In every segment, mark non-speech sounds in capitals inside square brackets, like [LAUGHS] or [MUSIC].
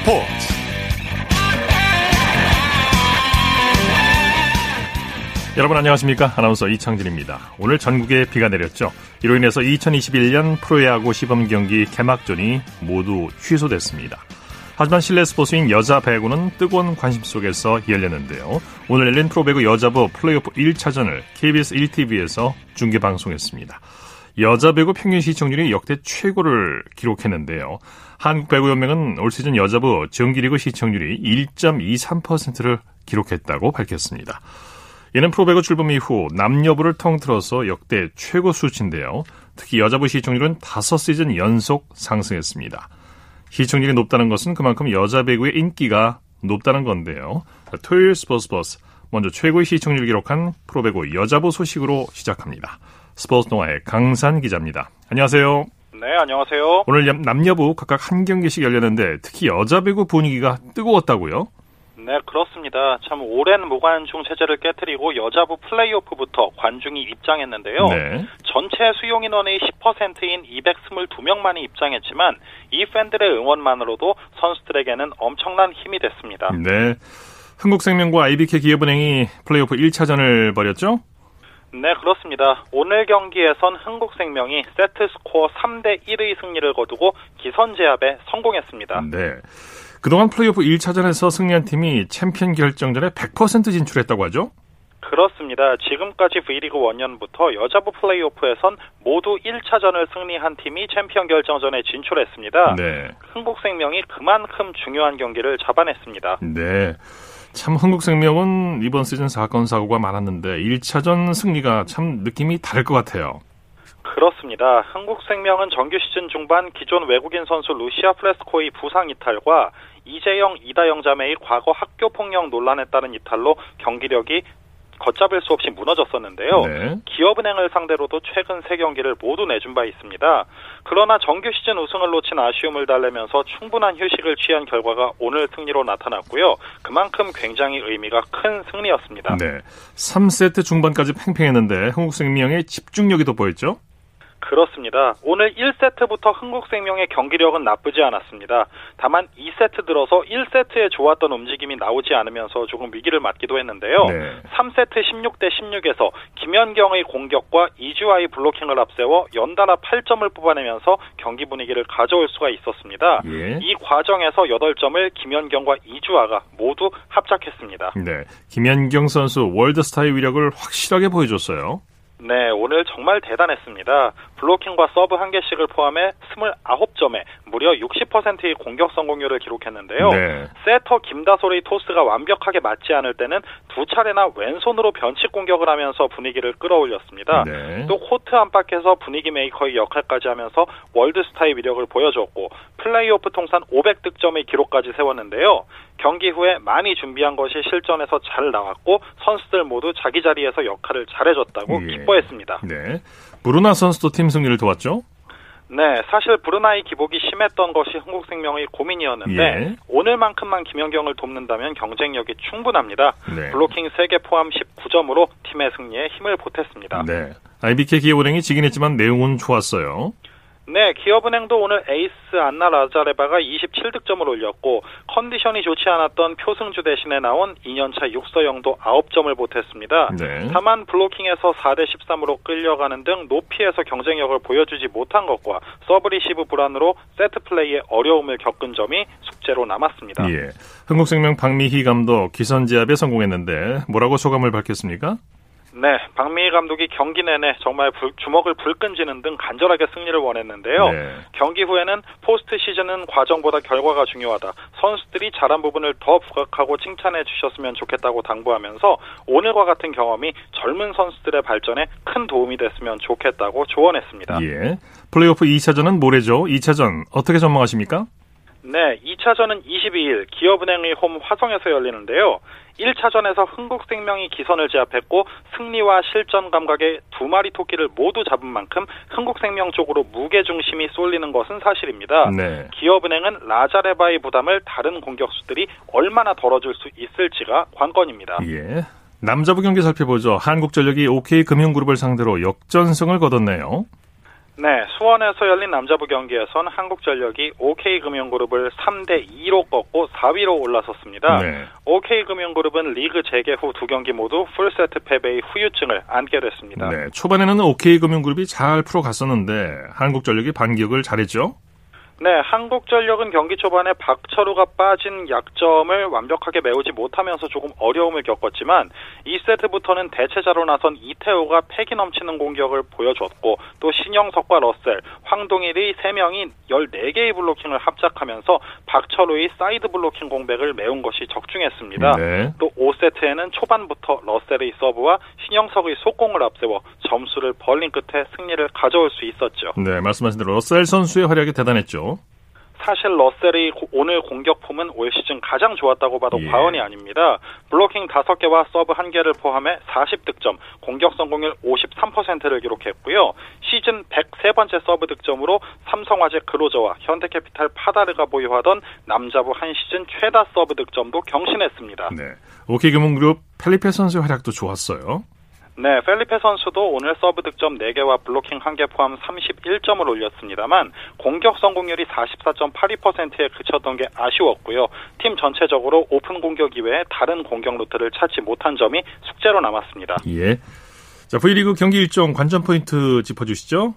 스포츠 여러분 안녕하십니까 아나운서 이창진입니다 오늘 전국에 비가 내렸죠 이로 인해서 2021년 프로야구 시범 경기 개막전이 모두 취소됐습니다 하지만 실내 스포츠인 여자 배구는 뜨거운 관심 속에서 열렸는데요. 오늘 열린 프로배구 여자부 플레이오프 1차전을 KBS 1TV에서 중계방송했습니다. 여자 배구 평균 시청률이 역대 최고를 기록했는데요. 한국배구연맹은 올 시즌 여자부 정기리그 시청률이 1.23%를 기록했다고 밝혔습니다. 이는 프로배구 출범 이후 남녀부를 통틀어서 역대 최고 수치인데요. 특히 여자부 시청률은 5시즌 연속 상승했습니다. 시청률이 높다는 것은 그만큼 여자 배구의 인기가 높다는 건데요. 토요일 스포츠 버스 먼저 최고의 시청률 기록한 프로배구 여자부 소식으로 시작합니다. 스포츠 동아의 강산 기자입니다. 안녕하세요. 네, 안녕하세요. 오늘 남녀부 각각 한 경기씩 열렸는데 특히 여자 배구 분위기가 뜨거웠다고요? 네, 그렇습니다. 참 오랜 무관중 체제를 깨뜨리고 여자부 플레이오프부터 관중이 입장했는데요. 네. 전체 수용 인원의 10%인 222명만이 입장했지만 이 팬들의 응원만으로도 선수들에게는 엄청난 힘이 됐습니다. 네. 흥국생명과 IBK 기업은행이 플레이오프 1차전을 벌였죠? 네, 그렇습니다. 오늘 경기에선 흥국생명이 세트 스코어 3대 1의 승리를 거두고 기선 제압에 성공했습니다. 네. 그동안 플레이오프 1차전에서 승리한 팀이 챔피언 결정전에 100% 진출했다고 하죠? 그렇습니다. 지금까지 V리그 원년부터 여자부 플레이오프에선 모두 1차전을 승리한 팀이 챔피언 결정전에 진출했습니다. 네. 흥국생명이 그만큼 중요한 경기를 잡아냈습니다. 네. 참 흥국생명은 이번 시즌 사건 사고가 많았는데 1차전 승리가 참 느낌이 다를 것 같아요. 그렇습니다. 한국생명은 정규 시즌 중반 기존 외국인 선수 루시아 플레스코의 부상 이탈과 이재영, 이다영 자매의 과거 학교 폭력 논란에 따른 이탈로 경기력이 걷잡을 수 없이 무너졌었는데요. 네. 기업은행을 상대로도 최근 세 경기를 모두 내준 바 있습니다. 그러나 정규 시즌 우승을 놓친 아쉬움을 달래면서 충분한 휴식을 취한 결과가 오늘 승리로 나타났고요. 그만큼 굉장히 의미가 큰 승리였습니다. 네. 3세트 중반까지 팽팽했는데 한국생명의 집중력이 돋보였죠? 그렇습니다. 오늘 1세트부터 흥국생명의 경기력은 나쁘지 않았습니다. 다만 2세트 들어서 1세트에 좋았던 움직임이 나오지 않으면서 조금 위기를 맞기도 했는데요. 네. 3세트 16대 16에서 김연경의 공격과 이주아의 블로킹을 앞세워 연달아 8점을 뽑아내면서 경기 분위기를 가져올 수가 있었습니다. 예. 이 과정에서 8점을 김연경과 이주아가 모두 합작했습니다. 네. 김연경 선수 월드스타의 위력을 확실하게 보여줬어요. 네, 오늘 정말 대단했습니다. 블로킹과 서브 한 개씩을 포함해 29점에 무려 60%의 공격 성공률을 기록했는데요. 네. 세터 김다솔의 토스가 완벽하게 맞지 않을 때는 두 차례나 왼손으로 변칙 공격을 하면서 분위기를 끌어올렸습니다. 네. 또 코트 안팎에서 분위기 메이커의 역할까지 하면서 월드스타의 위력을 보여줬고 플레이오프 통산 500득점의 기록까지 세웠는데요. 경기 후에 많이 준비한 것이 실전에서 잘 나왔고 선수들 모두 자기 자리에서 역할을 잘해줬다고 예. 기뻐했습니다. 네. 브루나 선수도 팀 승리를 도왔죠? 네, 사실 브루나이 기복이 심했던 것이 흥국생명의 고민이었는데 예. 오늘만큼만 김연경을 돕는다면 경쟁력이 충분합니다. 네. 블로킹 3개 포함 19점으로 팀의 승리에 힘을 보탰습니다. 네. IBK 기업은행이 지긴 했지만 내용은 좋았어요. 네, 기업은행도 오늘 에이스 안나 라자레바가 27득점을 올렸고 컨디션이 좋지 않았던 표승주 대신에 나온 2년차 육서영도 9점을 보탰습니다. 네. 다만 블로킹에서 4대 13으로 끌려가는 등 높이에서 경쟁력을 보여주지 못한 것과 서브리시브 불안으로 세트 플레이에 어려움을 겪은 점이 숙제로 남았습니다. 예. 흥국생명 박미희 감독 기선제압에 성공했는데 뭐라고 소감을 밝혔습니까? 네, 박미희 감독이 경기 내내 정말 불, 주먹을 불끈 쥐는 등 간절하게 승리를 원했는데요. 네. 경기 후에는 포스트 시즌은 과정보다 결과가 중요하다. 선수들이 잘한 부분을 더 부각하고 칭찬해 주셨으면 좋겠다고 당부하면서 오늘과 같은 경험이 젊은 선수들의 발전에 큰 도움이 됐으면 좋겠다고 조언했습니다. 예. 플레이오프 2차전은 모레죠. 2차전 어떻게 전망하십니까? 네, 2차전은 22일 기업은행의 홈 화성에서 열리는데요. 1차전에서 흥국생명이 기선을 제압했고 승리와 실전 감각의 두 마리 토끼를 모두 잡은 만큼 흥국생명 쪽으로 무게 중심이 쏠리는 것은 사실입니다. 네. 기업은행은 라자레바의 부담을 다른 공격수들이 얼마나 덜어줄 수 있을지가 관건입니다. 예. 남자부 경기 살펴보죠. 한국전력이 OK 금융그룹을 상대로 역전승을 거뒀네요. 네, 수원에서 열린 남자부 경기에선 한국전력이 OK금융그룹을 3대 2로 꺾고 4위로 올라섰습니다. 네. OK금융그룹은 리그 재개 후 두 경기 모두 풀세트 패배의 후유증을 안게 됐습니다. 네, 초반에는 OK금융그룹이 잘 풀어갔었는데 한국전력이 반격을 잘했죠? 네, 한국전력은 경기 초반에 박철우가 빠진 약점을 완벽하게 메우지 못하면서 조금 어려움을 겪었지만 2세트부터는 대체자로 나선 이태호가 패기 넘치는 공격을 보여줬고 또 신영석과 러셀, 황동일이 3명이 14개의 블로킹을 합작하면서 박철우의 사이드 블로킹 공백을 메운 것이 적중했습니다. 네. 또 5세트에는 초반부터 러셀의 서브와 신영석의 속공을 앞세워 점수를 벌린 끝에 승리를 가져올 수 있었죠. 네, 말씀하신 대로 러셀 선수의 활약이 대단했죠. 사실 러셀이 오늘 공격폼은 올 시즌 가장 좋았다고 봐도 예. 과언이 아닙니다. 블로킹 5개와 서브 1개를 포함해 40득점, 공격 성공률 53%를 기록했고요. 시즌 103번째 서브 득점으로 삼성화재 그로저와 현대캐피탈 파다르가 보유하던 남자부 한 시즌 최다 서브 득점도 경신했습니다. 네. 오케이 금융그룹 펠리페 선수의 활약도 좋았어요. 네, 펠리페 선수도 오늘 서브 득점 4개와 블로킹 1개 포함 31점을 올렸습니다만 공격 성공률이 44.82%에 그쳤던 게 아쉬웠고요. 팀 전체적으로 오픈 공격 이외에 다른 공격 루트를 찾지 못한 점이 숙제로 남았습니다. 예. 자, V리그 경기 일정 관전 포인트 짚어주시죠.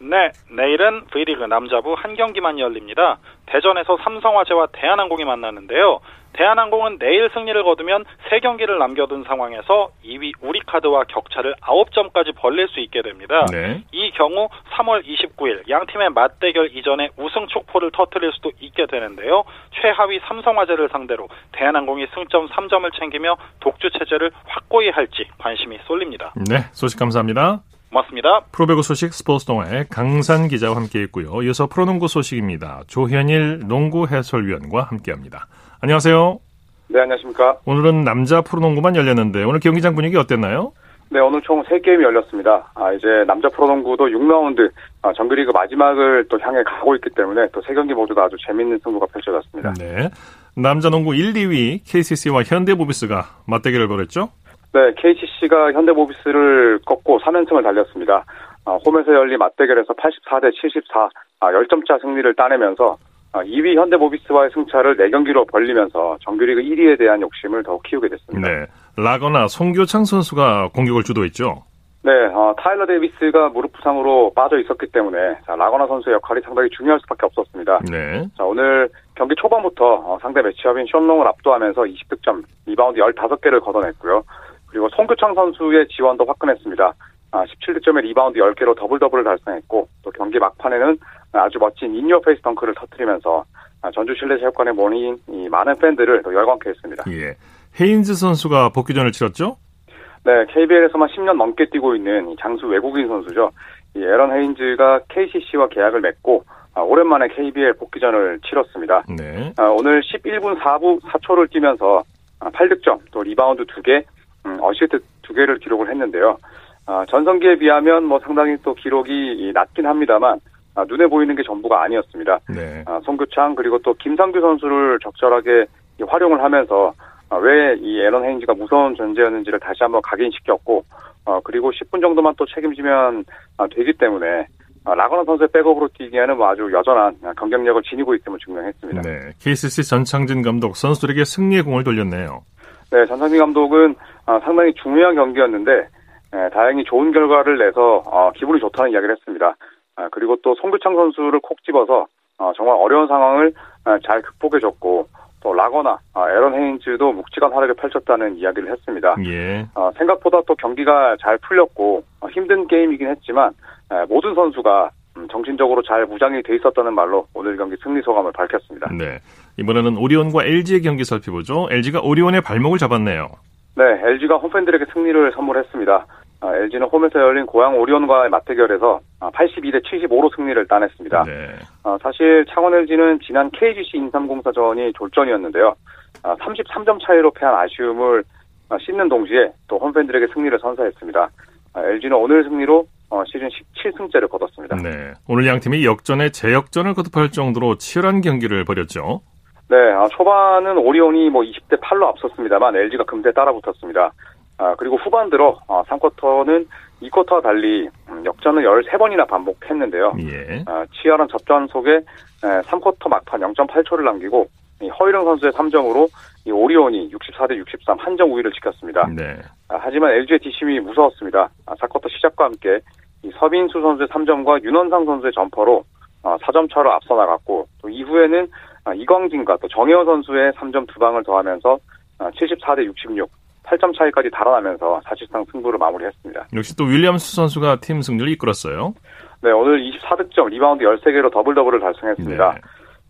네, 내일은 V리그 남자부 한 경기만 열립니다. 대전에서 삼성화재와 대한항공이 만나는데요. 대한항공은 내일 승리를 거두면 3경기를 남겨둔 상황에서 2위 우리카드와 격차를 9점까지 벌릴 수 있게 됩니다. 네. 이 경우 3월 29일 양 팀의 맞대결 이전에 우승 촉포를 터뜨릴 수도 있게 되는데요. 최하위 삼성화재를 상대로 대한항공이 승점 3점을 챙기며 독주 체제를 확고히 할지 관심이 쏠립니다. 네, 소식 감사합니다. 고맙습니다. 프로배구 소식 스포츠 동아의 강산 기자와 함께했고요. 이어서 프로농구 소식입니다. 조현일 농구 해설위원과 함께합니다. 안녕하세요. 네, 안녕하십니까. 오늘은 남자 프로농구만 열렸는데 오늘 경기장 분위기 어땠나요? 네, 오늘 총 3게임이 열렸습니다. 아, 이제 남자 프로농구도 6라운드 아, 정규리그 마지막을 또 향해 가고 있기 때문에 또세 경기 모두 다 아주 재밌는 승부가 펼쳐졌습니다. 네. 남자 농구 1, 2위 KCC와 현대모비스가 맞대결을 벌였죠? 네, KCC가 현대모비스를 꺾고 3연승을 달렸습니다. 아, 홈에서 열린 맞대결에서 84대 74, 아, 10점차 승리를 따내면서 2위 아, 현대모비스와의 승차를 4경기로 벌리면서 정규리그 1위에 대한 욕심을 더욱 키우게 됐습니다. 네. 라건아 송교창 선수가 공격을 주도했죠. 네, 어, 타일러 데이비스가 무릎 부상으로 빠져 있었기 때문에 자, 라건아 선수의 역할이 상당히 중요할 수밖에 없었습니다. 네. 자, 오늘 경기 초반부터 어, 상대 매치업인 숀 롱을 압도하면서 20득점, 리바운드 15개를 걷어냈고요. 그리고 송교창 선수의 지원도 화끈했습니다. 아, 17득점에 리바운드 10개로 더블 더블을 달성했고 또 경기 막판에는 아주 멋진 in your face 덩크를 터뜨리면서 아, 전주 실내 체육관에 모인 이 많은 팬들을 또 열광케 했습니다. 예. 헤인즈 선수가 복귀전을 치렀죠? 네, KBL에서만 10년 넘게 뛰고 있는 장수 외국인 선수죠. 이 에런 헤인즈가 KCC와 계약을 맺고 아, 오랜만에 KBL 복귀전을 치렀습니다. 네. 아, 오늘 11분 4부 4초를 뛰면서 8득점, 또 리바운드 2개, 음, 어시스트 2개를 기록을 했는데요. 아, 전성기에 비하면 뭐 상당히 또 기록이 낮긴 합니다만 아, 눈에 보이는 게 전부가 아니었습니다. 네. 아, 송교창 그리고 또 김상규 선수를 적절하게 활용을 하면서 아, 왜 이 에런 헤인즈가 무서운 존재였는지를 다시 한번 각인시켰고 어, 그리고 10분 정도만 또 책임지면 아, 되기 때문에 아, 라건아 선수의 백업으로 뛰기에는 뭐 아주 여전한 경쟁력을 지니고 있음을 증명했습니다. 네, KCC 전창진 감독 선수들에게 승리의 공을 돌렸네요. 네, 전창진 감독은 아, 상당히 중요한 경기였는데 네, 다행히 좋은 결과를 내서 어, 기분이 좋다는 이야기를 했습니다. 아, 그리고 또 송규창 선수를 콕 집어서 어, 정말 어려운 상황을 아, 잘 극복해줬고 또 라거나 아, 에런 헤인즈도 묵직한 활약을 펼쳤다는 이야기를 했습니다. 예. 어, 생각보다 또 경기가 잘 풀렸고 어, 힘든 게임이긴 했지만 모든 선수가 음, 정신적으로 잘 무장이 돼 있었다는 말로 오늘 경기 승리 소감을 밝혔습니다. 네. 이번에는 오리온과 LG의 경기 살펴보죠. LG가 오리온의 발목을 잡았네요. 네, LG가 홈팬들에게 승리를 선물했습니다. LG는 아, 홈에서 열린 고양 오리온과의 맞대결에서 82대 아, 75로 승리를 따냈습니다. 네. 아, 사실 창원 LG는 지난 KGC 인삼공사전이 졸전이었는데요. 33점 차이로 패한 아쉬움을 씻는 동시에 또 홈팬들에게 승리를 선사했습니다. LG는 오늘 승리로 어, 시즌 17승째를 거뒀습니다. 네. 오늘 양 팀이 역전에 재역전을 거듭할 정도로 치열한 경기를 벌였죠. 네, 초반은 오리온이 뭐 20대 8로 앞섰습니다만 LG가 금세 따라붙었습니다. 아, 그리고 후반 들어 어, 3쿼터는 2쿼터와 달리 음, 역전을 13번이나 반복했는데요. 예. 아, 치열한 접전 속에 에, 3쿼터 막판 0.8초를 남기고 이 허일영 선수의 3점으로 이 오리온이 64대 63 한점 우위를 지켰습니다. 네. 아, 하지만 LG의 뒷심이 무서웠습니다. 아, 4쿼터 시작과 함께 이 서민수 선수의 3점과 윤원상 선수의 점퍼로 아, 4점 차로 앞서 나갔고 또 이후에는 아, 이광진과 또 정해원 선수의 3점 두 방을 더하면서 74대 66 8점 차이까지 달아나면서 사실상 승부를 마무리했습니다. 역시 또 윌리엄스 선수가 팀 승리를 이끌었어요. 네, 오늘 24득점, 리바운드 13개로 더블 더블을 달성했습니다. 네.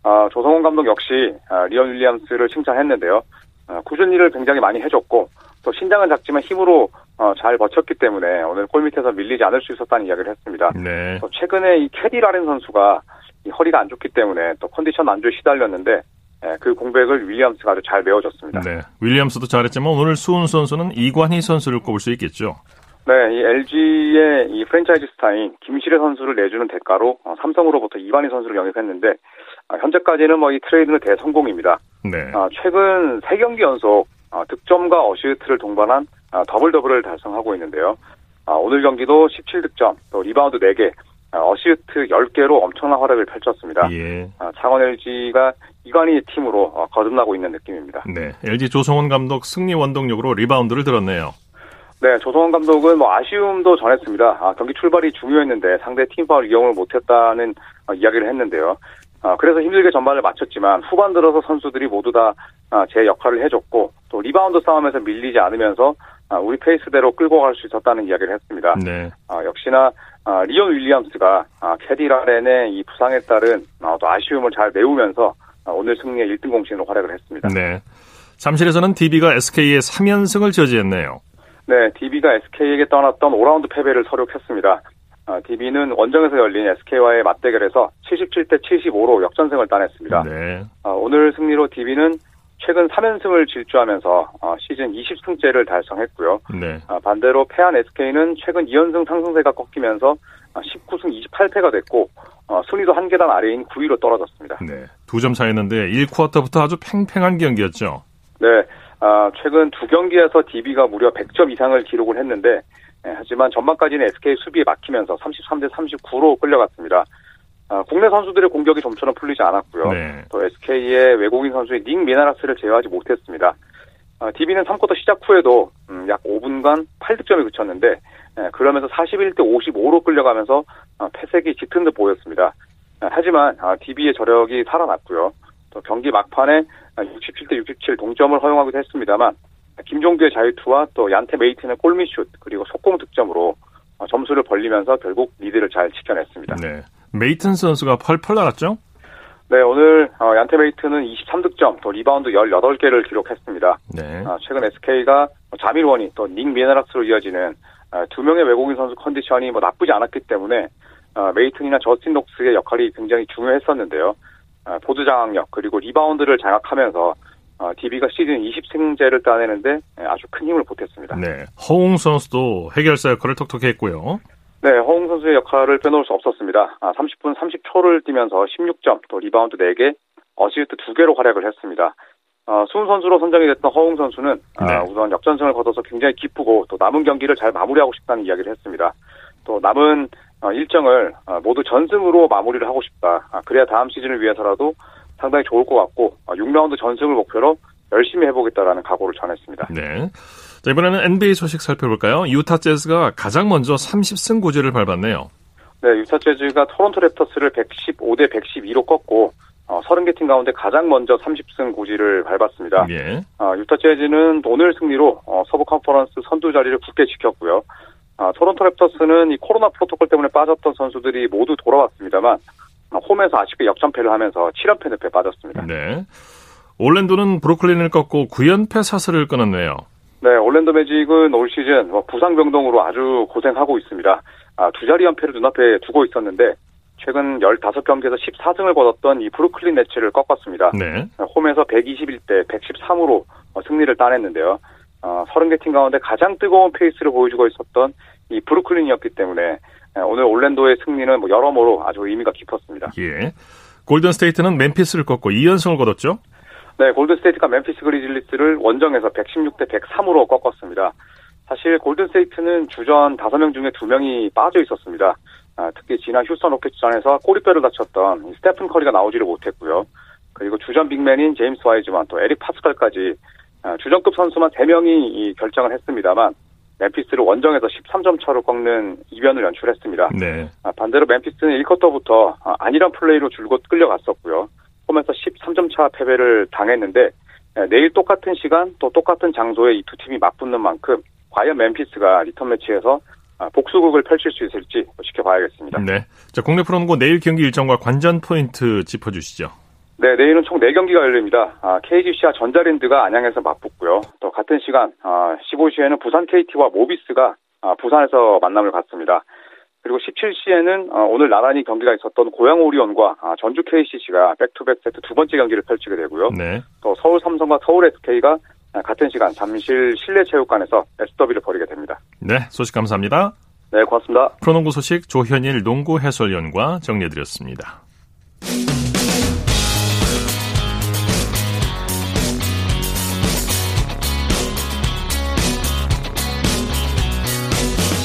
아, 조성원 감독 역시 아, 리온 윌리엄스를 칭찬했는데요. 아, 꾸준히 일을 굉장히 많이 해줬고 또 신장은 작지만 힘으로 어, 잘 버텼기 때문에 오늘 골 밑에서 밀리지 않을 수 있었다는 이야기를 했습니다. 네. 또 최근에 이 캐디 라렌 선수가 이 허리가 안 좋기 때문에 또 컨디션 난조에 시달렸는데 예, 그 공백을 윌리엄스가 아주 잘 메워줬습니다. 네, 윌리엄스도 잘했지만 오늘 수훈 선수는 이관희 선수를 꼽을 수 있겠죠. 네, 이 LG의 이 프랜차이즈 스타인 김시래 선수를 내주는 대가로 어, 삼성으로부터 이관희 선수를 영입했는데 어, 현재까지는 뭐 이 트레이드는 대성공입니다. 네. 어, 최근 3경기 연속 득점과 어시스트를 동반한 더블 더블을 달성하고 있는데요. 오늘 경기도 17득점, 또 리바운드 4개, 어시스트 10개로 엄청난 활약을 펼쳤습니다. 예. 창원 LG가 이관희 팀으로 어, 거듭나고 있는 느낌입니다. 네, LG 조성원 감독 승리 원동력으로 리바운드를 들었네요. 네, 조성원 감독은 뭐 아쉬움도 전했습니다. 아, 경기 출발이 중요했는데 상대 팀 파울 이용을 못했다는 어, 이야기를 했는데요. 아, 그래서 힘들게 전반을 마쳤지만 후반 들어서 선수들이 모두 다 제 아, 역할을 해줬고 또 리바운드 싸움에서 밀리지 않으면서 아, 우리 페이스대로 끌고 갈 수 있었다는 이야기를 했습니다. 네. 아, 역시나 아, 리온 윌리엄스가 아, 캐디 라렌의 이 부상에 따른 아, 또 아쉬움을 잘 메우면서 아, 오늘 승리의 1등 공신으로 활약을 했습니다. 네. 잠실에서는 DB가 SK의 3연승을 저지했네요. 네, DB가 SK에게 당했던 5라운드 패배를 설욕했습니다. 아, DB는 원정에서 열린 SK와의 맞대결에서 77대 75로 역전승을 따냈습니다. 네. 아, 오늘 승리로 DB는 최근 3연승을 질주하면서 어, 시즌 20승째를 달성했고요. 네. 반대로 패한 SK는 최근 2연승 상승세가 꺾이면서 19승 28패가 됐고 어, 순위도 한 계단 아래인 9위로 떨어졌습니다. 네, 두 점 차이였는데 1쿼터부터 아주 팽팽한 경기였죠. 네, 아, 최근 두 경기에서 DB가 무려 100점 이상을 기록을 했는데 네, 하지만 전반까지는 SK 수비에 막히면서 33대 39로 끌려갔습니다. 아, 국내 선수들의 공격이 좀처럼 풀리지 않았고요. 네. 또 SK의 외국인 선수의 닉 미나라스를 제어하지 못했습니다. 아, DB는 3쿼터 시작 후에도 음, 약 5분간 8득점에 그쳤는데 예, 그러면서 41대 55로 끌려가면서 어, 패색이 짙은 듯 보였습니다. 예, 하지만 DB의 아, 저력이 살아났고요. 또 경기 막판에 67대 67 동점을 허용하기도 했습니다만 김종규의 자유투와 또 얀테 메이튼의 골밑슛 그리고 속공 득점으로 어, 점수를 벌리면서 결국 리드를 잘 지켜냈습니다. 네. 메이튼 선수가 펄펄 날았죠? 네, 오늘 어, 얀테 메이튼은 23득점, 또 리바운드 18개를 기록했습니다. 네. 최근 SK가 자밀 워니 또 닉 미네락스로 이어지는 아, 두 명의 외국인 선수 컨디션이 뭐 나쁘지 않았기 때문에 아, 메이튼이나 저스틴 녹스의 역할이 굉장히 중요했었는데요. 아, 보드 장악력 그리고 리바운드를 장악하면서 DB가 시즌 20승째를 따내는데 아주 큰 힘을 보탰습니다. 네, 허웅 선수도 해결사 역할을 톡톡히 했고요. 네, 허웅 선수의 역할을 빼놓을 수 없었습니다. 30분 30초를 뛰면서 16점, 또 리바운드 4개, 어시스트 2개로 활약을 했습니다. 어, 수훈 선수로 선정이 됐던 허웅 선수는 아, 네. 아, 우선 역전승을 거둬서 굉장히 기쁘고 또 남은 경기를 잘 마무리하고 싶다는 이야기를 했습니다. 또 남은 어, 일정을 어, 모두 전승으로 마무리를 하고 싶다. 아, 그래야 다음 시즌을 위해서라도 상당히 좋을 것 같고 6라운드 어, 전승을 목표로 열심히 해보겠다라는 각오를 전했습니다. 네. 자, 이번에는 NBA 소식 살펴볼까요? 유타 재즈가 가장 먼저 30승 고지를 밟았네요. 네, 유타 재즈가 토론토 랩터스를 115대 112로 꺾고 어, 30개 팀 가운데 가장 먼저 30승 고지를 밟았습니다. 예. 어, 유타 재즈는 오늘 승리로 어, 서부 컨퍼런스 선두 자리를 굳게 지켰고요. 어, 토론토 랩터스는 이 코로나 프로토콜 때문에 빠졌던 선수들이 모두 돌아왔습니다만 어, 홈에서 아쉽게 역전패를 하면서 7연패 늪에 빠졌습니다. 네. 올랜도는 브루클린을 꺾고 9연패 사슬을 끊었네요. 네, 올랜도 매직은 올 시즌 뭐 부상 병동으로 아주 고생하고 있습니다. 아, 두 자리 연패를 눈앞에 두고 있었는데 최근 15경기에서 14승을 거뒀던 이 브루클린 네츠를 꺾었습니다. 네. 홈에서 121대 113으로 승리를 따냈는데요. 어, 30개 팀 가운데 가장 뜨거운 페이스를 보여주고 있었던 이 브루클린이었기 때문에 오늘 올랜도의 승리는 뭐 여러모로 아주 의미가 깊었습니다. 예. 골든 스테이트는 멤피스를 꺾고 2연승을 거뒀죠? 네, 골든 스테이트가 멤피스 그리즐리스를 원정에서 116대 103으로 꺾었습니다. 사실 골든 스테이트는 주전 5명 중에 2명이 빠져 있었습니다. 아, 특히 지난 휴스턴 로켓츠전에서 꼬리뼈를 다쳤던 스테픈 커리가 나오지를 못했고요. 그리고 주전 빅맨인 제임스 와이즈만 또 에릭 파스칼까지 아, 주전급 선수만 3명이 결장을 했습니다만 멤피스를 원정에서 13점 차로 꺾는 이변을 연출했습니다. 네. 아, 반대로 멤피스는 1쿼터부터 안일한 플레이로 줄곧 끌려갔었고요. 홈에서 13점 차 패배를 당했는데 내일 똑같은 시간 또 똑같은 장소에 이 두 팀이 맞붙는 만큼 과연 멤피스가 리턴 매치에서 아, 복수극을 펼칠 수 있을지 지켜봐야겠습니다. 네. 자, 국내 프로농구 내일 경기 일정과 관전 포인트 짚어주시죠. 네, 내일은 총 4경기가 열립니다. 아, KGC와 전자랜드가 안양에서 맞붙고요. 또 같은 시간 아, 15시에는 부산 KT와 모비스가 아, 부산에서 만남을 갖습니다. 그리고 17시에는 어, 오늘 나란히 경기가 있었던 고양 오리온과 아, 전주 KCC가 back-to-back 세트 두 번째 경기를 펼치게 되고요. 네. 또 서울 삼성과 서울 SK가 같은 시간 잠실 실내체육관에서 S더비를 벌이게 됩니다. 네, 소식 감사합니다. 네, 고맙습니다. 프로농구 소식 조현일 농구 해설위원과 정리해드렸습니다.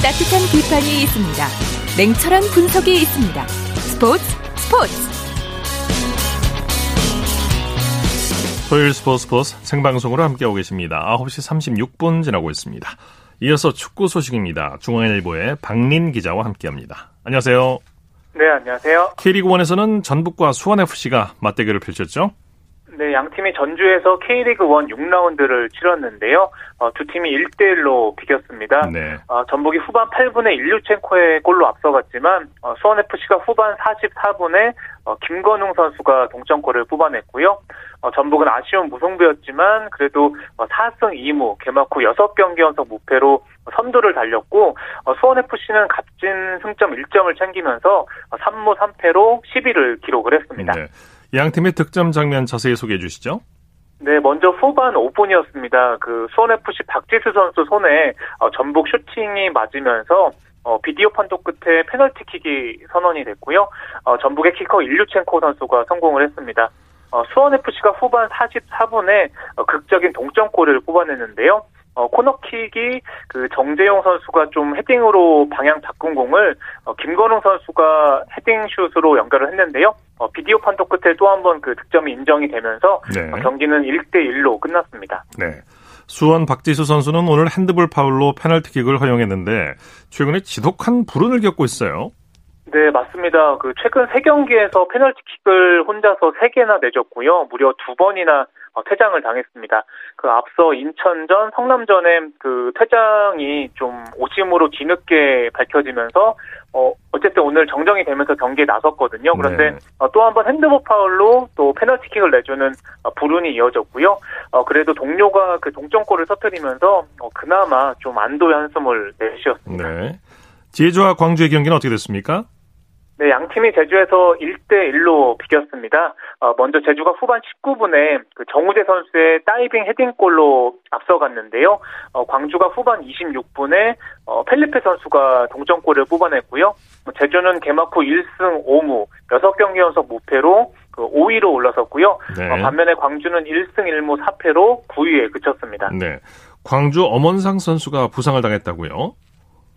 따뜻한 비판이 있습니다. 냉철한 분석이 있습니다. 스포츠 스포츠 토요일 스포츠 스포츠 생방송으로 함께하고 계십니다. 9시 36분 지나고 있습니다. 이어서 축구 소식입니다. 중앙일보의 박린 기자와 함께합니다. 안녕하세요. 네, 안녕하세요. K리그1에서는 전북과 수원FC가 맞대결을 펼쳤죠? 네, 양 팀이 전주에서 K리그 1 6라운드를 치렀는데요. 어, 두 팀이 1대1로 비겼습니다. 네. 어, 전북이 후반 8분에 일류첸코의 골로 앞서갔지만 어, 수원FC가 후반 44분에 어, 김건웅 선수가 동점골을 뽑아냈고요. 어, 전북은 아쉬운 무승부였지만 그래도 4승 어, 2무 개막 후 6경기 연속 무패로 선두를 달렸고 수원FC는 값진 승점 1점을 챙기면서 3무 3패로 10위를 기록을 했습니다. 네. 양 팀의 득점 장면 자세히 소개해 주시죠. 네, 먼저 후반 5분이었습니다. 그 수원FC 박지수 선수 손에 어, 전북 슈팅이 맞으면서 어, 비디오 판독 끝에 페널티킥이 선언이 됐고요. 어, 전북의 키커 일류첸코 선수가 성공을 했습니다. 어, 수원FC가 후반 44분에 어, 극적인 동점골을 뽑아냈는데요. 어, 코너킥이 그 정재용 선수가 좀 헤딩으로 방향 바꾼 공을 어, 김건웅 선수가 헤딩슛으로 연결을 했는데요. 어, 비디오 판독 끝에 또 한 번 그 득점이 인정이 되면서 네. 어, 경기는 1대 1로 끝났습니다. 네. 수원 박지수 선수는 오늘 핸드볼 파울로 페널티킥을 허용했는데 최근에 지독한 불운을 겪고 있어요. 네, 맞습니다. 그 최근 3경기에서 페널티킥을 혼자서 3개나 내줬고요. 무려 2번이나 어, 퇴장을 당했습니다. 그 앞서 인천전, 성남전에 그 퇴장이 좀 오심으로 뒤늦게 밝혀지면서 어 어쨌든 오늘 정정이 되면서 경기에 나섰거든요. 그런데 네. 어, 또한 번 핸드볼 파울로 또 페널티킥을 내주는 어, 불운이 이어졌고요. 어 그래도 동료가 그 동점골을 터뜨리면서 어, 그나마 좀 안도의 한숨을 내쉬었습니다. 네. 제주와 광주의 경기는 어떻게 됐습니까? 네, 양 팀이 제주에서 1대 1로 비겼습니다. 어, 먼저 제주가 후반 19분에 그 정우재 선수의 다이빙 헤딩골로 앞서갔는데요. 어, 광주가 후반 26분에 어, 펠리페 선수가 동점골을 뽑아냈고요. 제주는 개막 후 1승 5무 6경기 연속 무패로 그 5위로 올라섰고요. 네. 어, 반면에 광주는 1승 1무 4패로 9위에 그쳤습니다. 네. 광주 엄원상 선수가 부상을 당했다고요?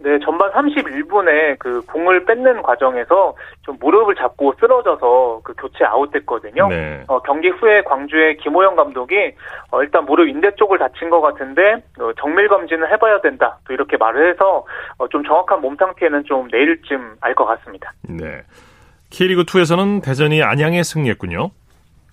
네, 전반 31분에 그 공을 뺏는 과정에서 좀 무릎을 잡고 쓰러져서 그 교체 아웃됐거든요. 네. 어, 경기 후에 광주의 김호영 감독이 어, 일단 무릎 인대 쪽을 다친 것 같은데 어, 정밀 검진을 해봐야 된다. 또 이렇게 말을 해서 어, 좀 정확한 몸 상태는 좀 내일쯤 알 것 같습니다. 네. K리그 2에서는 대전이 안양에 승리했군요.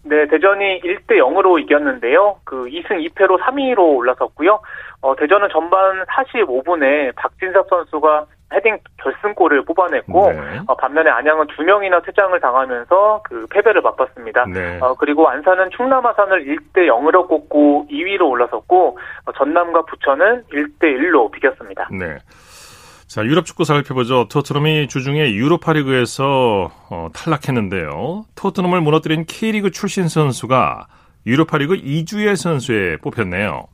네, 대전이 1대 0으로 이겼는데요. 그 2승 2패로 3위로 올라섰고요. 어, 대전은 전반 45분에 박진섭 선수가 헤딩 결승골을 뽑아냈고 네. 어, 반면에 안양은 두 명이나 퇴장을 당하면서 그 패배를 맛봤습니다. 네. 어, 그리고 안산은 충남 아산을 1대 0으로 꺾고 2위로 올라섰고 어, 전남과 부천은 1대 1로 비겼습니다. 네. 자, 유럽 축구 살펴보죠. 토트넘이 주중에 유로파리그에서 어, 탈락했는데요. 토트넘을 무너뜨린 K리그 출신 선수가 유로파리그 2주의 선수에 뽑혔네요.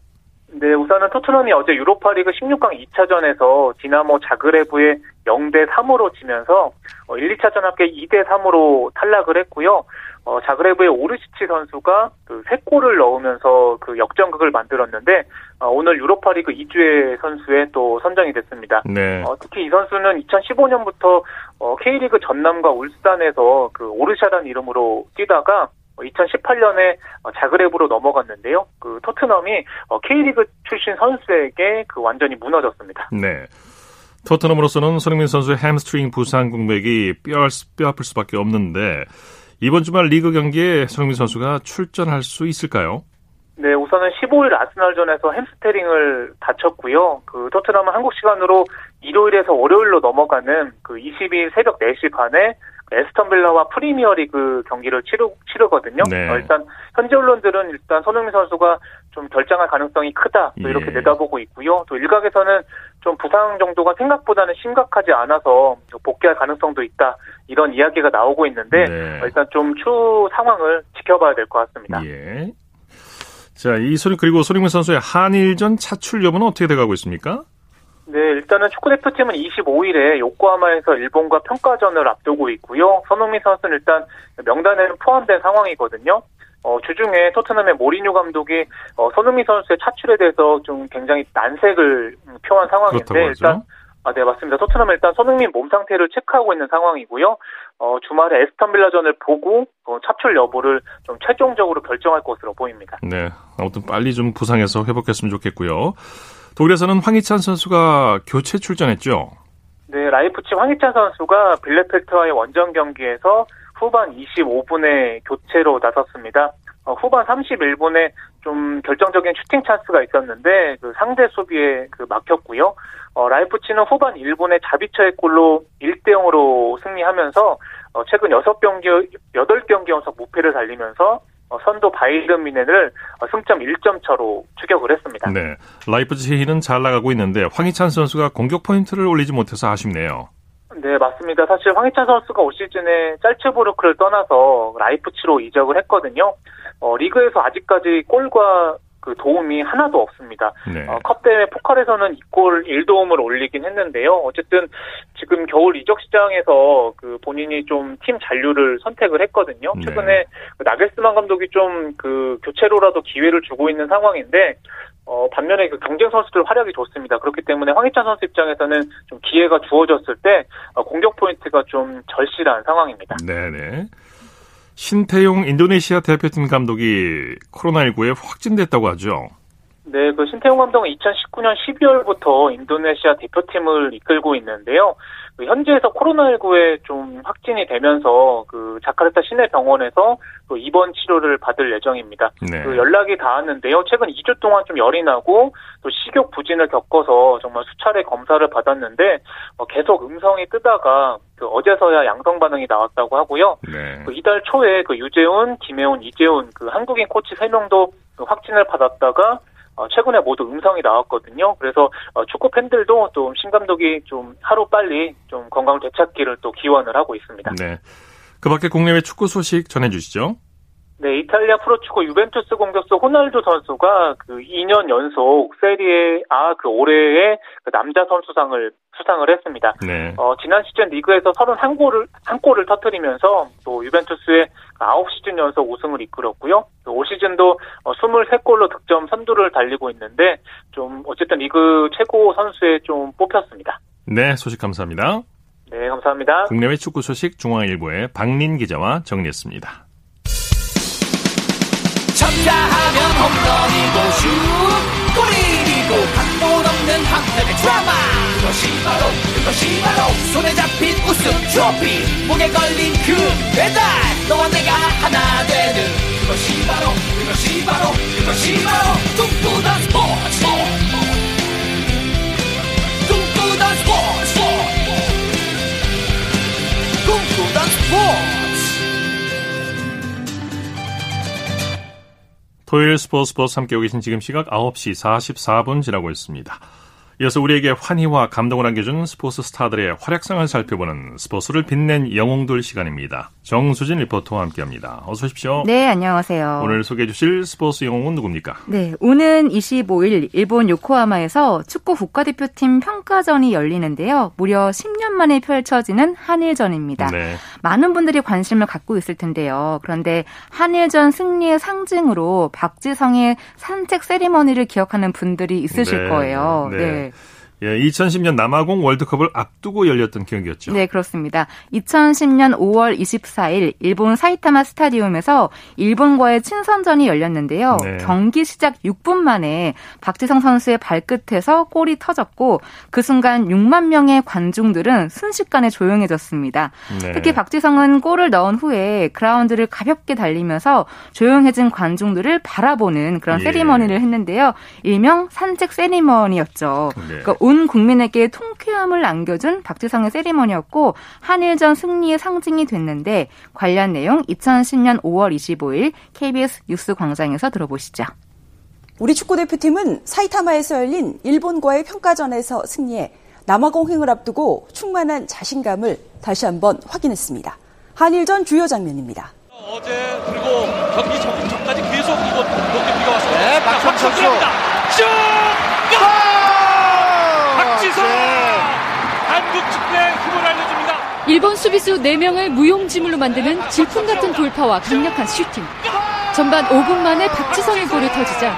네, 우선은 토트넘이 어제 유로파리그 16강 2차전에서 디나모 자그레브의 0대 3으로 지면서 1, 어, 2차전 합계 2대 3으로 탈락을 했고요. 어, 자그레브의 오르시치 선수가 그 3 골을 넣으면서 그 역전극을 만들었는데 어, 오늘 유로파리그 2주의 선수에 또 선정이 됐습니다. 네. 어, 특히 이 선수는 2015년부터 어, K리그 전남과 울산에서 그 오르샤라는 이름으로 뛰다가 2018년에 자그레브로 넘어갔는데요. 그 토트넘이 어, K리그 출신 선수에게 그 완전히 무너졌습니다. 네. 토트넘으로서는 손흥민 선수의 햄스트링 부상 공백이 뼈, 뼈 아플 수밖에 없는데 이번 주말 리그 경기에 손흥민 선수가 출전할 수 있을까요? 네, 우선은 15일 아스날전에서 햄스트링을 다쳤고요. 그 토트넘은 한국 시간으로 일요일에서 월요일로 넘어가는 그 22일 새벽 4시 반에 에스턴 빌라와 프리미어리그 경기를 치르, 치르거든요. 네. 어, 일단 현재 언론들은 일단 손흥민 선수가 좀 결장할 가능성이 크다 또 이렇게 예. 내다보고 있고요. 또 일각에서는 좀 부상 정도가 생각보다는 심각하지 않아서 복귀할 가능성도 있다 이런 이야기가 나오고 있는데 네. 어, 일단 좀 추후 상황을 지켜봐야 될 것 같습니다. 예. 자, 이 소리 그리고 손흥민 선수의 한일전 차출 여부는 어떻게 돼가고 있습니까? 네, 일단은 축구대표팀은 25일에 요코하마에서 일본과 평가전을 앞두고 있고요. 손흥민 선수는 일단 명단에는 포함된 상황이거든요. 어, 주중에 토트넘의 모리뉴 감독이 어, 손흥민 선수의 차출에 대해서 좀 굉장히 난색을 표한 상황인데 일단 아, 네, 맞습니다. 토트넘은 일단 손흥민 몸 상태를 체크하고 있는 상황이고요. 어, 주말에 에스턴 빌라전을 보고 어, 차출 여부를 좀 최종적으로 결정할 것으로 보입니다. 네, 아무튼 빨리 좀 부상에서 회복했으면 좋겠고요. 독일에서는 황희찬 선수가 교체 출전했죠. 네, 라이프치 황희찬 선수가 빌레펠트와의 원정 경기에서 후반 25분에 교체로 나섰습니다. 어, 후반 31분에 좀 결정적인 슈팅 찬스가 있었는데 그 상대 수비에 그 막혔고요. 어, 라이프치는 후반 1분에 자비처의 골로 1대 0으로 승리하면서 어, 최근 6경기 8경기 연속 무패를 달리면서 어, 선두 바이에른 뮌헨을 어, 승점 1점 차로 추격을 했습니다. 네. 라이프치히는 잘 나가고 있는데 황희찬 선수가 공격 포인트를 올리지 못해서 아쉽네요. 네, 맞습니다. 사실 황희찬 선수가 올 시즌에 잘츠부르크를 떠나서 라이프치로 이적을 했거든요. 어, 리그에서 아직까지 골과 그 도움이 하나도 없습니다. 네. 어, 컵 대회 포칼에서는 2골 1도움을 올리긴 했는데요. 어쨌든 지금 겨울 이적 시장에서 그 본인이 좀 팀 잔류를 선택을 했거든요. 네. 최근에 그 나겔스만 감독이 좀 그 교체로라도 기회를 주고 있는 상황인데 어, 반면에 그 경쟁 선수들 활약이 좋습니다. 그렇기 때문에 황희찬 선수 입장에서는 좀 기회가 주어졌을 때 어, 공격 포인트가 좀 절실한 상황입니다. 네네. 신태용 인도네시아 대표팀 감독이 코로나19에 확진됐다고 하죠. 네, 그 신태용 감독은 2019년 12월부터 인도네시아 대표팀을 이끌고 있는데요. 그 현지에서 코로나19에 좀 확진이 되면서 그 자카르타 시내 병원에서 그 입원 치료를 받을 예정입니다. 네. 그 연락이 닿았는데요. 최근 2주 동안 좀 열이 나고 또 식욕 부진을 겪어서 정말 수차례 검사를 받았는데 어, 계속 음성이 뜨다가 그 어제서야 양성 반응이 나왔다고 하고요. 네. 그 이달 초에 그 유재훈, 김혜훈, 이재훈 그 한국인 코치 3명도 그 확진을 받았다가 어, 최근에 모두 음성이 나왔거든요. 그래서 어, 축구 팬들도 좀 신 감독이 좀 하루 빨리 좀 건강 되찾기를 또 기원을 하고 있습니다. 네. 그밖에 국내외 축구 소식 전해주시죠. 네, 이탈리아 프로축구 유벤투스 공격수 호날두 선수가 그 2년 연속 세리에 아 그 올해의 그 남자 선수상을 수상을 했습니다. 네. 어, 지난 시즌 리그에서 31골을 한 골을 터뜨리면서 또 유벤투스의 9시즌 연속 우승을 이끌었고요. 올 시즌도 23골로 어, 득점 선두를 달리고 있는데 좀 어쨌든 리그 최고 선수에 좀 뽑혔습니다. 네, 소식 감사합니다. 네, 감사합니다. 국내외 축구 소식 중앙일보의 박민 기자와 정리했습니다. 쳤다 하면 홈런이고 슛 골이고 각본 없는 한편의 드라마. 그것이 바로 그것이 바로 손에 잡힌 우승 트로피. 목에 걸린 그 배달 너와 내가 하나 되는. 그것이 바로 그것이 바로 그것이 바로 꿈꾸던 스포츠. 꿈꾸던 스포츠. 꿈꾸던 스포츠 토요일 스포츠 버스 함께하고 계신 지금 시각 9시 44분 지나고 있습니다. 이어서 우리에게 환희와 감동을 안겨준 스포츠 스타들의 활약상을 살펴보는 스포츠를 빛낸 영웅들 시간입니다. 정수진 리포터와 함께합니다. 어서 오십시오. 네, 안녕하세요. 오늘 소개해 주실 스포츠 영웅은 누굽니까? 네, 오는 25일 일본 요코하마에서 축구 국가대표팀 평가전이 열리는데요. 무려 10년 만에 펼쳐지는 한일전입니다. 네. 많은 분들이 관심을 갖고 있을 텐데요. 그런데 한일전 승리의 상징으로 박지성의 산책 세리머니를 기억하는 분들이 있으실 네. 거예요. 네. 네. 예, 2010년 남아공 월드컵을 앞두고 열렸던 경기였죠. 네, 그렇습니다. 2010년 5월 24일 일본 사이타마 스타디움에서 일본과의 친선전이 열렸는데요. 네. 경기 시작 6분 만에 박지성 선수의 발끝에서 골이 터졌고 그 순간 6만 명의 관중들은 순식간에 조용해졌습니다. 네. 특히 박지성은 골을 넣은 후에 그라운드를 가볍게 달리면서 조용해진 관중들을 바라보는 그런 예. 세리머니를 했는데요. 일명 산책 세리머니였죠. 네. 그러니까 온 국민에게 통쾌함을 안겨준 박지성의 세리머니였고 한일전 승리의 상징이 됐는데 관련 내용 2010년 5월 25일 KBS 뉴스 광장에서 들어보시죠. 우리 축구대표팀은 사이타마에서 열린 일본과의 평가전에서 승리해 남아공행을 앞두고 충만한 자신감을 다시 한번 확인했습니다. 한일전 주요 장면입니다. 어제 그리고 경기 전, 전까지 계속 이거 높게 비가 왔어요. 네, 박찬 선수. 슛! 박지성 네. 한국 축구의 힘을 알려줍니다. 일본 수비수 4명을 무용지물로 만드는 질풍 같은 돌파와 강력한 슈팅. 전반 5분 만에 박지성의 골을 터지자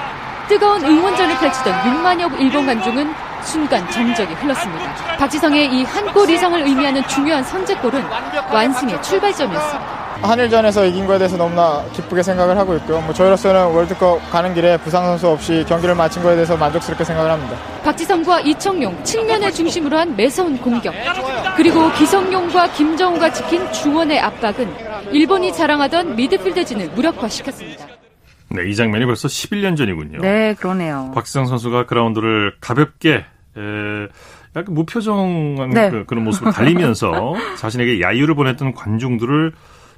뜨거운 응원전을 펼치던 6만여 일본 관중은 순간 정적이 흘렀습니다. 박지성의 이 한 골 이상을 의미하는 중요한 선제골은 완승의 출발점이었습니다. 한일전에서 이긴 거에 대해서 너무나 기쁘게 생각을 하고 있고요. 뭐 저희로서는 월드컵 가는 길에 부상 선수 없이 경기를 마친 거에 대해서 만족스럽게 생각을 합니다. 박지성과 이청용 측면을 중심으로 한 매서운 공격 그리고 기성용과 김정우가 지킨 중원의 압박은 일본이 자랑하던 미드필더진을 무력화시켰습니다. 네, 이 장면이 벌써 11년 전이군요. 네, 그러네요. 박지성 선수가 그라운드를 가볍게 에, 약간 무표정한 네. 그, 그런 모습을 [LAUGHS] 달리면서 자신에게 야유를 보냈던 관중들을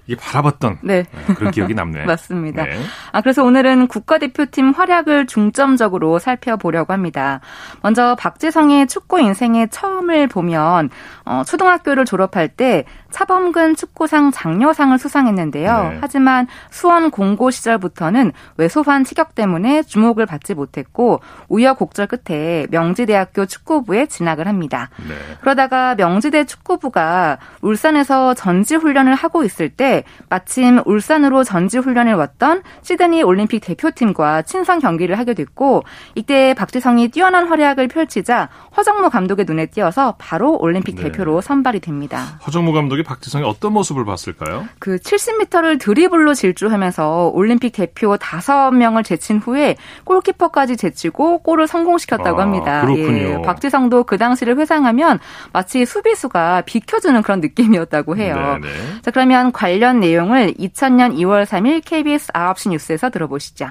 이게 바라봤던 네. 네. 그런 기억이 남네. [LAUGHS] 맞습니다. 네. 아 그래서 오늘은 국가대표팀 활약을 중점적으로 살펴보려고 합니다. 먼저 박지성의 축구 인생의 처음을 보면 어, 초등학교를 졸업할 때 차범근 축구상 장려상을 수상했는데요. 네. 하지만 수원 공고 시절부터는 외소환 티격 때문에 주목을 받지 못했고 우여곡절 끝에 명지대학교 축구부에 진학을 합니다. 네. 그러다가 명지대 축구부가 울산에서 전지 훈련을 하고 있을 때 마침 울산으로 전지 훈련을 왔던 시드니 올림픽 대표팀과 친선 경기를 하게 됐고 이때 박지성이 뛰어난 활약을 펼치자 허정무 감독의 눈에 띄어서 바로 올림픽 네. 대표로 선발이 됩니다. 허정무 감독이 박지성의 어떤 모습을 봤을까요? 그 70m를 드리블로 질주하면서 올림픽 대표 5명을 제친 후에 골키퍼까지 제치고 골을 성공시켰다고 아, 합니다. 그렇군요. 예, 박지성도 그 당시를 회상하면 마치 수비수가 비켜주는 그런 느낌이었다고 해요. 네네. 자, 그러면 관련 내용을 2000년 2월 3일 KBS 9시 뉴스에서 들어보시죠.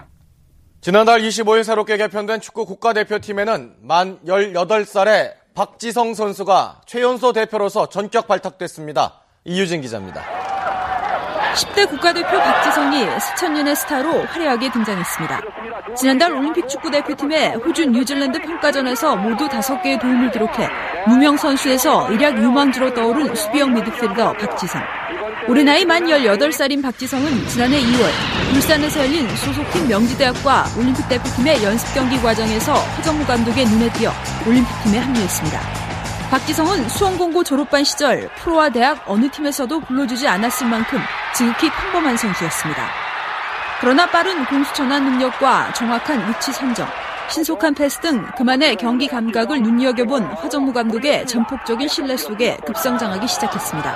지난달 25일 새롭게 개편된 축구 국가대표팀에는 만 18살의 박지성 선수가 최연소 대표로서 전격 발탁됐습니다. 이유진 기자입니다. 10대 국가대표 박지성이 수천년의 스타로 화려하게 등장했습니다. 지난달 올림픽 축구대표팀의 호주 뉴질랜드 평가전에서 모두 5개의 도움을 기록해 무명 선수에서 일약 유망주로 떠오른 수비형 미드필더 박지성. 올해 나이 만 18살인 박지성은 지난해 2월 울산에서 열린 소속팀 명지대학과 올림픽 대표팀의 연습 경기 과정에서 허정무 감독의 눈에 띄어 올림픽팀에 합류했습니다. 박지성은 수원공고 졸업반 시절 프로와 대학 어느 팀에서도 불러주지 않았을 만큼 지극히 평범한 선수였습니다. 그러나 빠른 공수 전환 능력과 정확한 위치 선정, 신속한 패스 등 그만의 경기 감각을 눈여겨본 화정무 감독의 전폭적인 신뢰 속에 급성장하기 시작했습니다.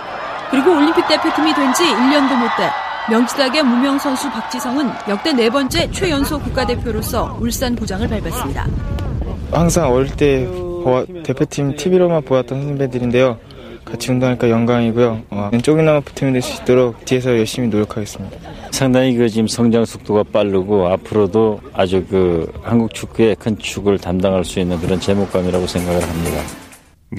그리고 올림픽 대표팀이 된 지 1년도 못돼 명지대학의 무명 선수 박지성은 역대 네 번째 최연소 국가대표로서 울산 부장을 밟았습니다. 항상 어릴 때 보아, 대표팀 TV로만 보았던 선배들인데요. 같이 운동하니까 영광이고요. 어, 쪽이나마 붙으면 될 수 있도록 뒤에서 열심히 노력하겠습니다. 상당히 그 지금 성장 속도가 빠르고 앞으로도 아주 그 한국 축구의 큰 축을 담당할 수 있는 그런 제목감이라고 생각을 합니다.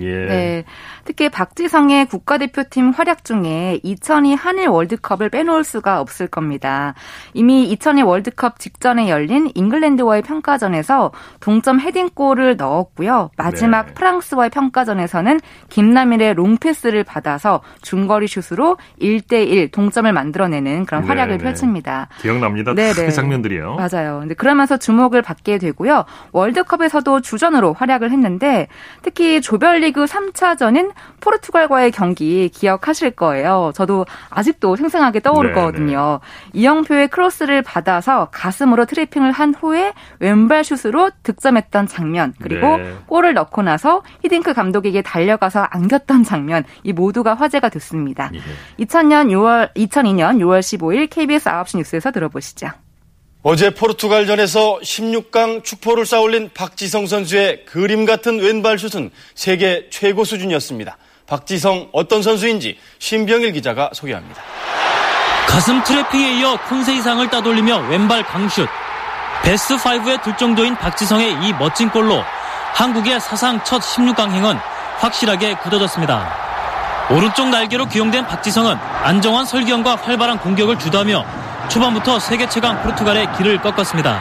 예. 네. 특히 박지성의 국가대표팀 활약 중에 2002 한일 월드컵을 빼놓을 수가 없을 겁니다. 이미 2002 월드컵 직전에 열린 잉글랜드와의 평가전에서 동점 헤딩골을 넣었고요. 마지막 네. 프랑스와의 평가전에서는 김남일의 롱패스를 받아서 중거리 슛으로 1대1 동점을 만들어내는 그런 활약을 네네. 펼칩니다. 기억납니다. 네네. 그 장면들이요. 맞아요. 근데 그러면서 주목을 받게 되고요. 월드컵에서도 주전으로 활약을 했는데 특히 조별리그 3차전인 포르투갈과의 경기 기억하실 거예요. 저도 아직도 생생하게 떠오를 네네. 거거든요. 이영표의 크로스를 받아서 가슴으로 트래핑을 한 후에 왼발 슛으로 득점했던 장면 그리고 네. 골을 넣고 나서 히딩크 감독에게 달려가서 안겼던 장면 이 모두가 화제가 됐습니다. 예. 2000년 6월 2002년 6월 15일 KBS 9시 뉴스에서 들어보시죠. 어제 포르투갈전에서 16강 축포를 쌓아올린 박지성 선수의 그림 같은 왼발 슛은 세계 최고 수준이었습니다. 박지성 어떤 선수인지 신병일 기자가 소개합니다. 가슴 트래핑에 이어 콘세이상을 따돌리며 왼발 강슛. 베스트 5에 들 정도인 박지성의 이 멋진 골로 한국의 사상 첫 16강 행은 확실하게 굳어졌습니다. 오른쪽 날개로 기용된 박지성은 안정환 설기현과 활발한 공격을 주도하며 초반부터 세계 최강 포르투갈의 기를 꺾었습니다.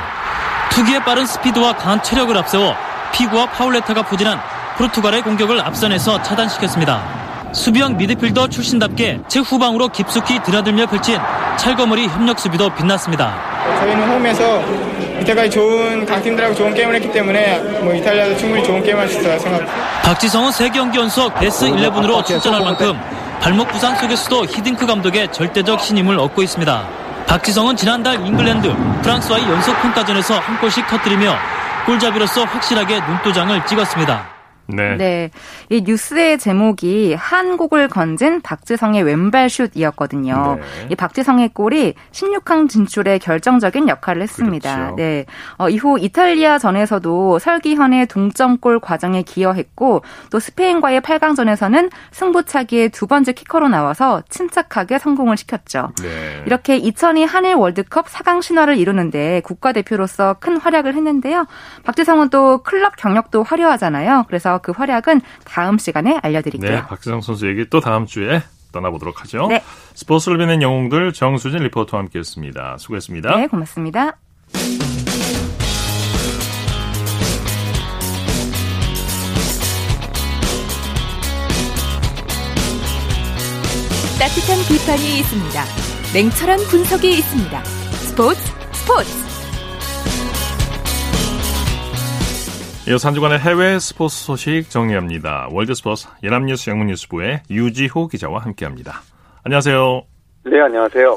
특유의 빠른 스피드와 강한 체력을 앞세워 피구와 파울레타가 포진한 포르투갈의 공격을 앞선에서 차단시켰습니다. 수비형 미드필더 출신답게 최후방으로 깊숙이 드나들며 펼친 찰거머리 협력 수비도 빛났습니다. 저희는 홈에서 이때까지 좋은 강팀들하고 좋은 게임을 했기 때문에 뭐 이탈리아도 충분히 좋은 게임을 할수 있다고 생각합니다. 박지성은 3경기 연속 베스트 11으로 출전할 만큼 발목 부상 속에서도 히딩크 감독의 절대적 신임을 얻고 있습니다. 박지성은 지난달 잉글랜드, 프랑스와의 연속 평가전에서 한 골씩 터뜨리며 골잡이로서 확실하게 눈도장을 찍었습니다. 네. 네. 이 뉴스의 제목이 한국을 건진 박지성의 왼발 슛이었거든요. 네. 이 박지성의 골이 16강 진출에 결정적인 역할을 했습니다. 그렇죠. 네. 어, 이후 이탈리아전에서도 설기현의 동점골 과정에 기여했고 또 스페인과의 8강전에서는 승부차기의 두 번째 키커로 나와서 침착하게 성공을 시켰죠. 네. 이렇게 2002 한일 월드컵 4강 신화를 이루는데 국가대표로서 큰 활약을 했는데요. 박지성은 또 클럽 경력도 화려하잖아요. 그래서 그 활약은 다음 시간에 알려드릴게요. 네, 박지성 선수 얘기 또 다음 주에 떠나보도록 하죠. 네. 스포츠를 빛낸 영웅들 정수진 리포터와 함께했습니다. 수고했습니다. 네, 고맙습니다. 따뜻한 비판이 있습니다. 냉철한 분석이 있습니다. 스포츠 스포츠 이어서 한 주간의 해외 스포츠 소식 정리합니다. 월드스포츠 연합뉴스 영문뉴스부의 유지호 기자와 함께합니다. 안녕하세요. 네, 안녕하세요.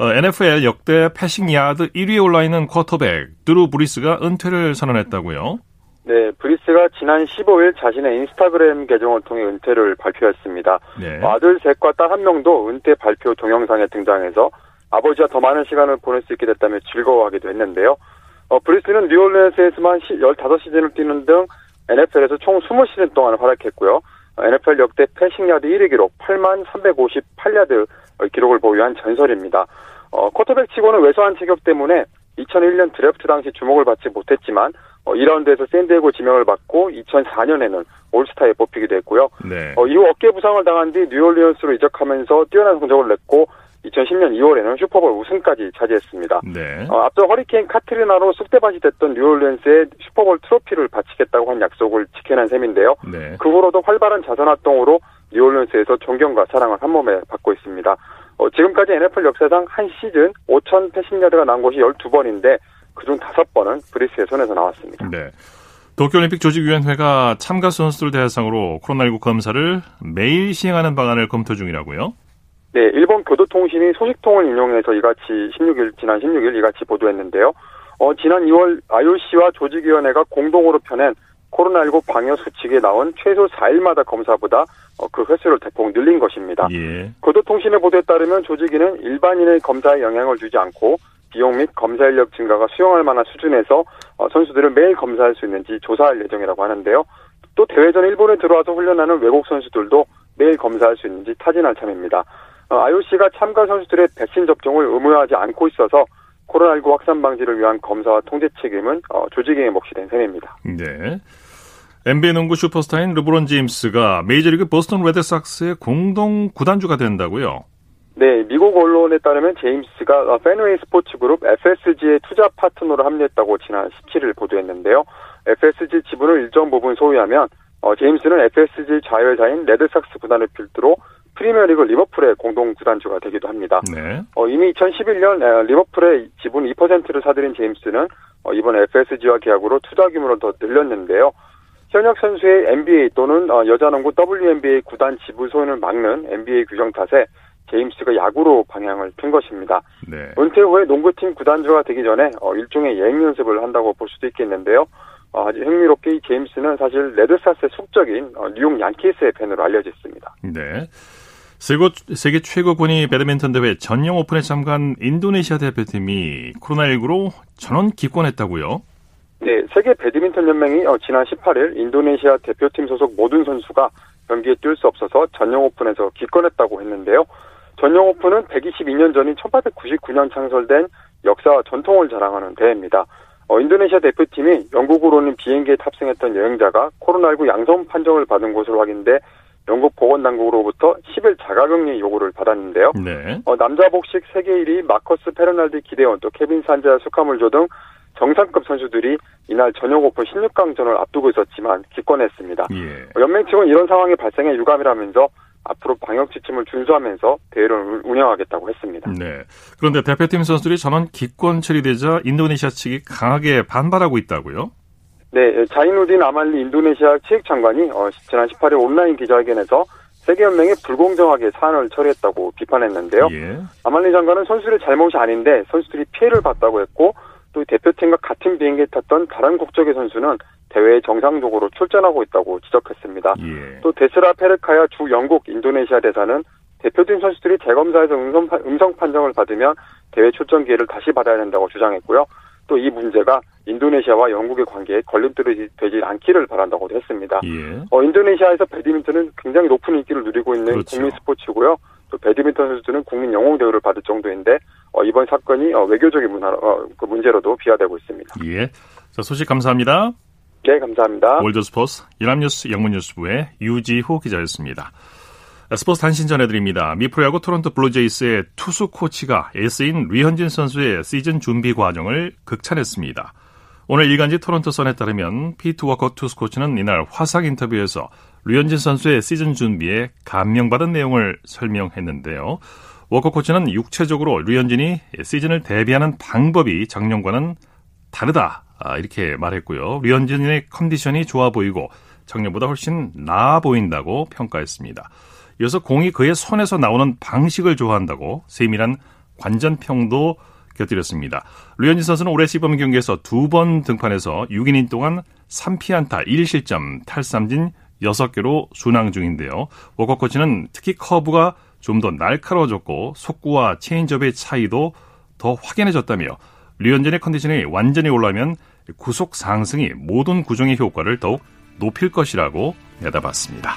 어, NFL 역대 패싱 야드 1위에 올라있는 쿼터백 드루 브리스가 은퇴를 선언했다고요? 네, 브리스가 지난 15일 자신의 인스타그램 계정을 통해 은퇴를 발표했습니다. 네. 아들 셋과 딸 한 명도 은퇴 발표 동영상에 등장해서 아버지와 더 많은 시간을 보낼 수 있게 됐다며 즐거워하기도 했는데요. 어, 브리스는 뉴올리언스에서만 15시즌을 뛰는 등 NFL에서 총 20시즌 동안 활약했고요. NFL 역대 패싱 야드 1위 기록 8만 358야드 기록을 보유한 전설입니다. 어, 쿼터백 치고는 왜소한 체격 때문에 2001년 드래프트 당시 주목을 받지 못했지만 어, 2라운드에서 샌디에고 지명을 받고 2004년에는 올스타에 뽑히기도 했고요. 네. 어, 이후 어깨 부상을 당한 뒤 뉴올리언스로 이적하면서 뛰어난 성적을 냈고 2010년 2월에는 슈퍼볼 우승까지 차지했습니다. 네. 어, 앞서 허리케인 카트리나로 쑥대밭이 됐던 뉴올리언스에 슈퍼볼 트로피를 바치겠다고 한 약속을 지켜낸 셈인데요. 네. 그 후로도 활발한 자선 활동으로 뉴올리언스에서 존경과 사랑을 한 몸에 받고 있습니다. 어, 지금까지 NFL 역사상 한 시즌 5천 패싱 야드가 나온 것이 12번인데 그중 5번은 브리스의 손에서 나왔습니다. 네. 도쿄올림픽 조직위원회가 참가 선수들 대상으로 코로나19 검사를 매일 시행하는 방안을 검토 중이라고요? 네, 일본 교도통신이 소식통을 인용해서 이같이 16일, 지난 16일 이같이 보도했는데요. 어, 지난 2월 IOC와 조직위원회가 공동으로 펴낸 코로나19 방역 수칙에 나온 최소 4일마다 검사보다 어, 그 횟수를 대폭 늘린 것입니다. 예. 교도통신의 보도에 따르면 조직위는 일반인의 검사에 영향을 주지 않고 비용 및 검사 인력 증가가 수용할 만한 수준에서 어, 선수들을 매일 검사할 수 있는지 조사할 예정이라고 하는데요. 또 대회 전 일본에 들어와서 훈련하는 외국 선수들도 매일 검사할 수 있는지 타진할 참입니다. IOC가 어, 참가 선수들의 백신 접종을 의무화하지 않고 있어서 코로나19 확산 방지를 위한 검사와 통제 책임은 어, 조직위의 몫이 된 셈입니다. 네. NBA 농구 슈퍼스타인 르브론 제임스가 메이저리그 보스턴 레드삭스의 공동 구단주가 된다고요? 네, 미국 언론에 따르면 제임스가 펜웨이 스포츠 그룹 FSG의 투자 파트너로 합류했다고 지난 17일 보도했는데요. FSG 지분을 일정 부분 소유하면 어, 제임스는 FSG 자회사인 레드삭스 구단을 필두로 프리미어리그 리버풀의 공동 구단주가 되기도 합니다. 네. 어, 이미 2011년 리버풀의 지분 2%를 사들인 제임스는 어, 이번 FSG와 계약으로 투자 규모를 더 늘렸는데요. 현역 선수의 NBA 또는 어, 여자농구 WNBA 구단 지분 소유를 막는 NBA 규정 탓에 제임스가 야구로 방향을 튼 것입니다. 네. 은퇴 후에 농구팀 구단주가 되기 전에 어, 일종의 예행 연습을 한다고 볼 수도 있겠는데요. 어, 아주 흥미롭게 이 제임스는 사실 레드사스의 속적인 어, 뉴욕 양키스의 팬으로 알려져 있습니다. 네. 세계, 최고권위 배드민턴 대회 전용 오픈에 참가한 인도네시아 대표팀이 코로나19로 전원 기권했다고요? 네, 세계 배드민턴 연맹이 어, 지난 18일 인도네시아 대표팀 소속 모든 선수가 경기에 뛸 수 없어서 전용 오픈에서 기권했다고 했는데요. 전용 오픈은 122년 전인 1899년 창설된 역사와 전통을 자랑하는 대회입니다. 어, 인도네시아 대표팀이 영국으로 오는 비행기에 탑승했던 여행자가 코로나19 양성 판정을 받은 것으로 확인돼 영국 보건당국으로부터 10일 자가격리 요구를 받았는데요. 네. 어, 남자 복식 세계 1위 마커스 페르날디 기데온 또 케빈 산자 수카물조 등 정상급 선수들이 이날 전영 오픈 16강전을 앞두고 있었지만 기권했습니다. 예. 연맹 측은 이런 상황이 발생해 유감이라면서 앞으로 방역 지침을 준수하면서 대회를 운영하겠다고 했습니다. 네. 그런데 대표팀 선수들이 전원 기권 처리되자 인도네시아 측이 강하게 반발하고 있다고요? 네, 자이누딘 아말리 인도네시아 체육장관이 어, 지난 18일 온라인 기자회견에서 세계연맹이 불공정하게 사안을 처리했다고 비판했는데요. 예. 아말리 장관은 선수들의 잘못이 아닌데 선수들이 피해를 봤다고 했고 또 대표팀과 같은 비행기에 탔던 다른 국적의 선수는 대회에 정상적으로 출전하고 있다고 지적했습니다. 예. 또 데스라 페르카야 주 영국 인도네시아 대사는 대표팀 선수들이 재검사에서 음성, 음성 판정을 받으면 대회 출전 기회를 다시 받아야 된다고 주장했고요. 또 이 문제가 인도네시아와 영국의 관계에 걸림돌이 되지 않기를 바란다고도 했습니다. 예. 어, 인도네시아에서 배드민턴은 굉장히 높은 인기를 누리고 있는 그렇죠. 국민 스포츠고요. 또 배드민턴 선수들은 국민 영웅 대우를 받을 정도인데 어, 이번 사건이 어, 외교적인 문화, 어, 그 문제로도 비화되고 있습니다. 예. 자, 소식 감사합니다. 네, 감사합니다. 월드스포스 연합뉴스 영문뉴스부의 유지호 기자였습니다. 스포츠 단신 전해드립니다. 미프로야구 토론토 블루제이스의 투수 코치가 에이스인 류현진 선수의 시즌 준비 과정을 극찬했습니다. 오늘 일간지 토론토 선에 따르면 피트 워커 투수 코치는 이날 화상 인터뷰에서 류현진 선수의 시즌 준비에 감명받은 내용을 설명했는데요. 워커 코치는 육체적으로 류현진이 시즌을 대비하는 방법이 작년과는 다르다 아, 이렇게 말했고요. 류현진의 컨디션이 좋아 보이고 작년보다 훨씬 나아 보인다고 평가했습니다. 이어서 공이 그의 손에서 나오는 방식을 좋아한다고 세밀한 관전평도 곁들였습니다. 류현진 선수는 올해 시범 경기에서 두 번 등판해서 6이닝 동안 3피안타 1실점 탈삼진 6개로 순항 중인데요. 워커 코치는 특히 커브가 좀 더 날카로워졌고 속구와 체인지업의 차이도 더 확연해졌다며 류현진의 컨디션이 완전히 올라면 구속 상승이 모든 구종의 효과를 더욱 높일 것이라고 내다봤습니다.